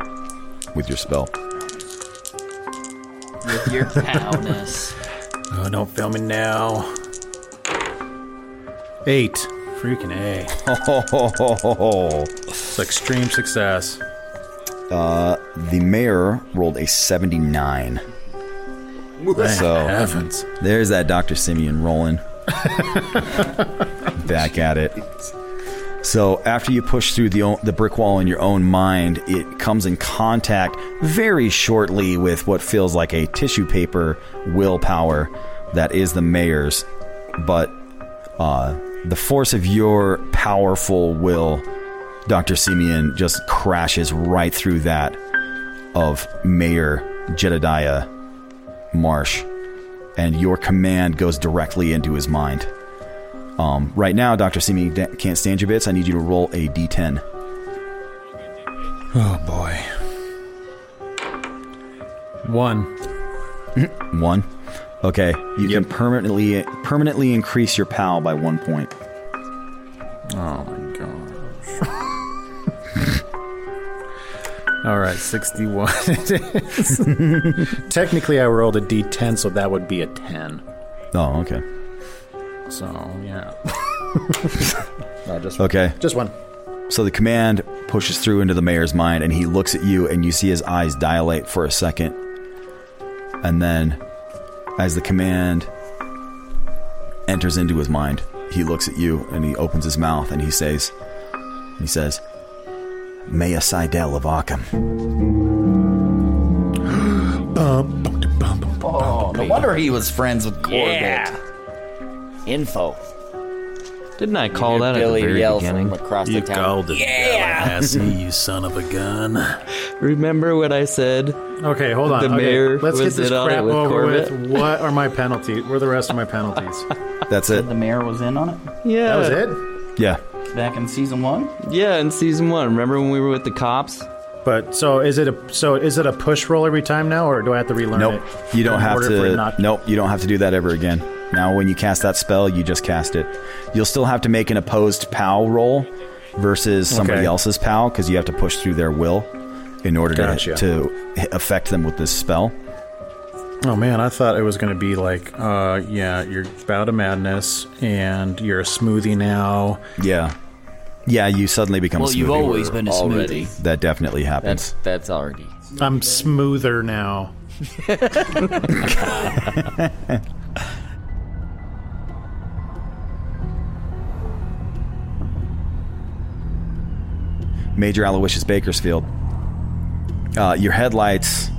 with your spell. With your *laughs* powness. Oh, don't film me now. Eight. Freaking A. *laughs* It's extreme success. Uh, the mayor rolled a 79. So heavens. there's that Dr. Simeon rolling *laughs* back at it. So after you push through the o- the brick wall in your own mind, it comes in contact very shortly with what feels like a tissue paper willpower that is the mayor's, but uh, the force of your powerful will, Dr. Simeon, just crashes right through that of Mayor Jedediah Marsh, and your command goes directly into his mind. Um, right now, Dr. Da- Kantstandyerbits. I need you to roll a d10. Oh boy. One. *clears throat* One. Okay, you can permanently permanently increase your POW by one point. Oh my gosh. All right, 61 it is. *laughs* Technically, I rolled a d10, so that would be a 10. Oh, okay. So, yeah. *laughs* no, just Okay. Just one. So the command pushes through into the mayor's mind, and he looks at you, and you see his eyes dilate for a second. And then, as the command enters into his mind, he looks at you, and he opens his mouth, and he says, he says, Maya Seidel of Arkham. Oh, no wonder he was friends with Corbett. Yeah. Info. Didn't I call that at the Billy very yell beginning? from across You the town. called it Yeah. Tallahassee, you son of a gun. *laughs* Remember what I said? Okay, hold on. The okay, mayor let's get this in on it crap with over Corbett? with. What are my penalties? What are the rest of my penalties? That's it. The mayor was in on it. Yeah. That was it? Yeah. Back in season one. Yeah, in season one. Remember when we were with the cops? But so is it a so is it a push roll every time now, or do I have to relearn Nope. it? You don't have order for it to. not- Nope. You don't have to do that ever again. Now, when you cast that spell, you just cast it. You'll still have to make an opposed POW roll versus somebody Okay. else's POW because you have to push through their will in order Gotcha. to to affect them with this spell. Oh man, I thought it was going to be like, uh, yeah, you're bout of madness, and you're a smoothie now. Yeah. Yeah, you suddenly become Well, a smoothie. you've always been a Already. smoothie. That definitely happens. That's that's already. I'm smoother now. *laughs* Major Aloysius Bakersfield. Uh, your headlights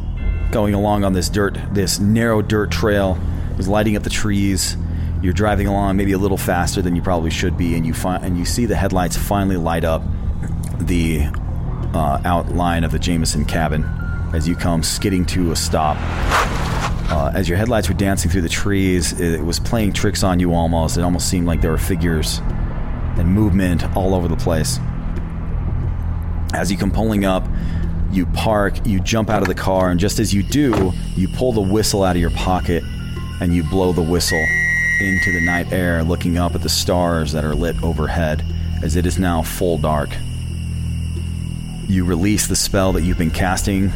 going along on this dirt, this narrow dirt trail, is lighting up the trees. You're driving along maybe a little faster than you probably should be, and you find and you see the headlights finally light up the uh, outline of the Jameson cabin as you come skidding to a stop. Uh, as your headlights were dancing through the trees, it was playing tricks on you almost. It almost seemed like there were figures and movement all over the place. As you come pulling up, you park, you jump out of the car, and just as you do, you pull the whistle out of your pocket and you blow the whistle into the night air, looking up at the stars that are lit overhead as it is now full dark. You release the spell that you've been casting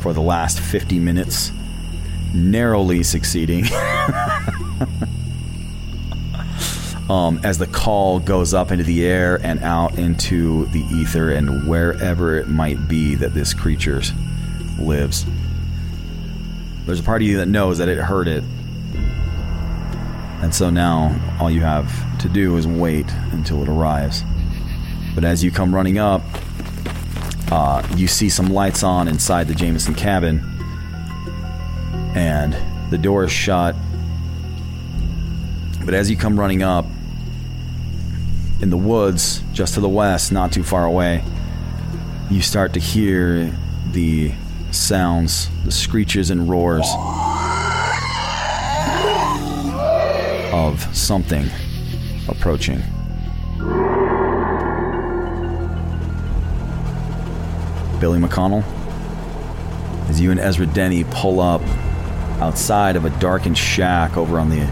for the last 50 minutes, narrowly succeeding. *laughs* um, as the call goes up into the air and out into the ether and wherever it might be that this creature lives. There's a part of you that knows that it heard it. And so now all you have to do is wait until it arrives. But as you come running up, uh, you see some lights on inside the Jameson cabin, and the door is shut. But as you come running up, in the woods just to the west, not too far away, you start to hear the sounds, the screeches and roars of something approaching. Billy McConnell, as you and Ezra Denny pull up outside of a darkened shack over on the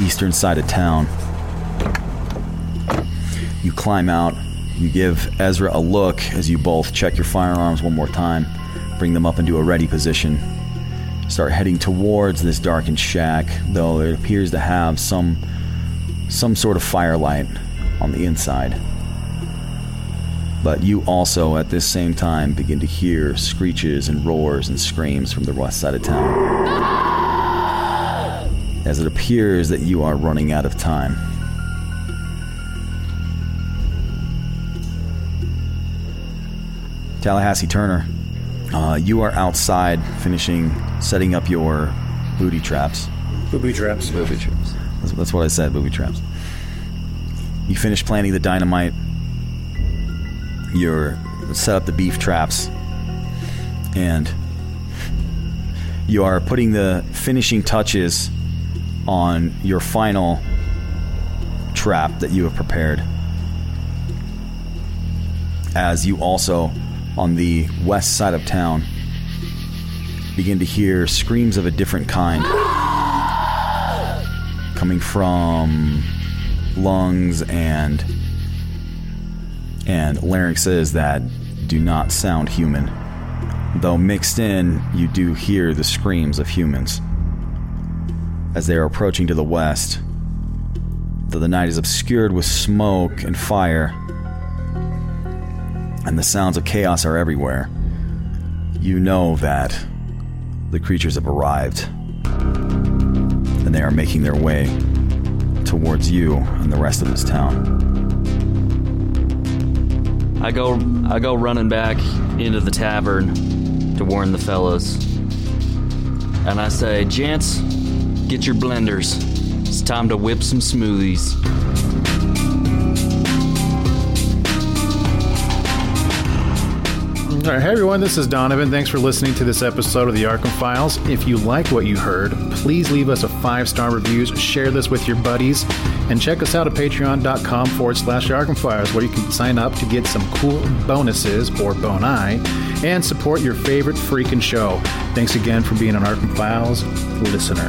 eastern side of town. You climb out, you give Ezra a look as you both check your firearms one more time, bring them up into a ready position. Start heading towards this darkened shack, though it appears to have some some sort of firelight on the inside. But you also, at this same time, begin to hear screeches and roars and screams from the west side of town. As it appears that you are running out of time. Tallahassee Turner, uh, you are outside finishing setting up your booty traps. Booby traps. Booby traps. That's, that's what I said, booby traps. You finish planting the dynamite. You're set up the beef traps. And you are putting the finishing touches on your final trap that you have prepared. As you also, on the west side of town, begin to hear screams of a different kind coming from lungs and and larynxes that do not sound human. Though mixed in, you do hear the screams of humans as they are approaching to the west. Though the night is obscured with smoke and fire, and the sounds of chaos are everywhere, you know that the creatures have arrived and they are making their way towards you and the rest of this town. I go I go running back into the tavern to warn the fellas. And I say, Gents, get your blenders. It's time to whip some smoothies. All right, hey everyone, this is Donovan. Thanks for listening to this episode of the Arkham Files. If you like what you heard, please leave us a five star reviews, share this with your buddies, and check us out at patreon.com forward slash Arkham Files, where you can sign up to get some cool bonuses or boni and support your favorite freaking show. Thanks again for being an Arkham Files listener.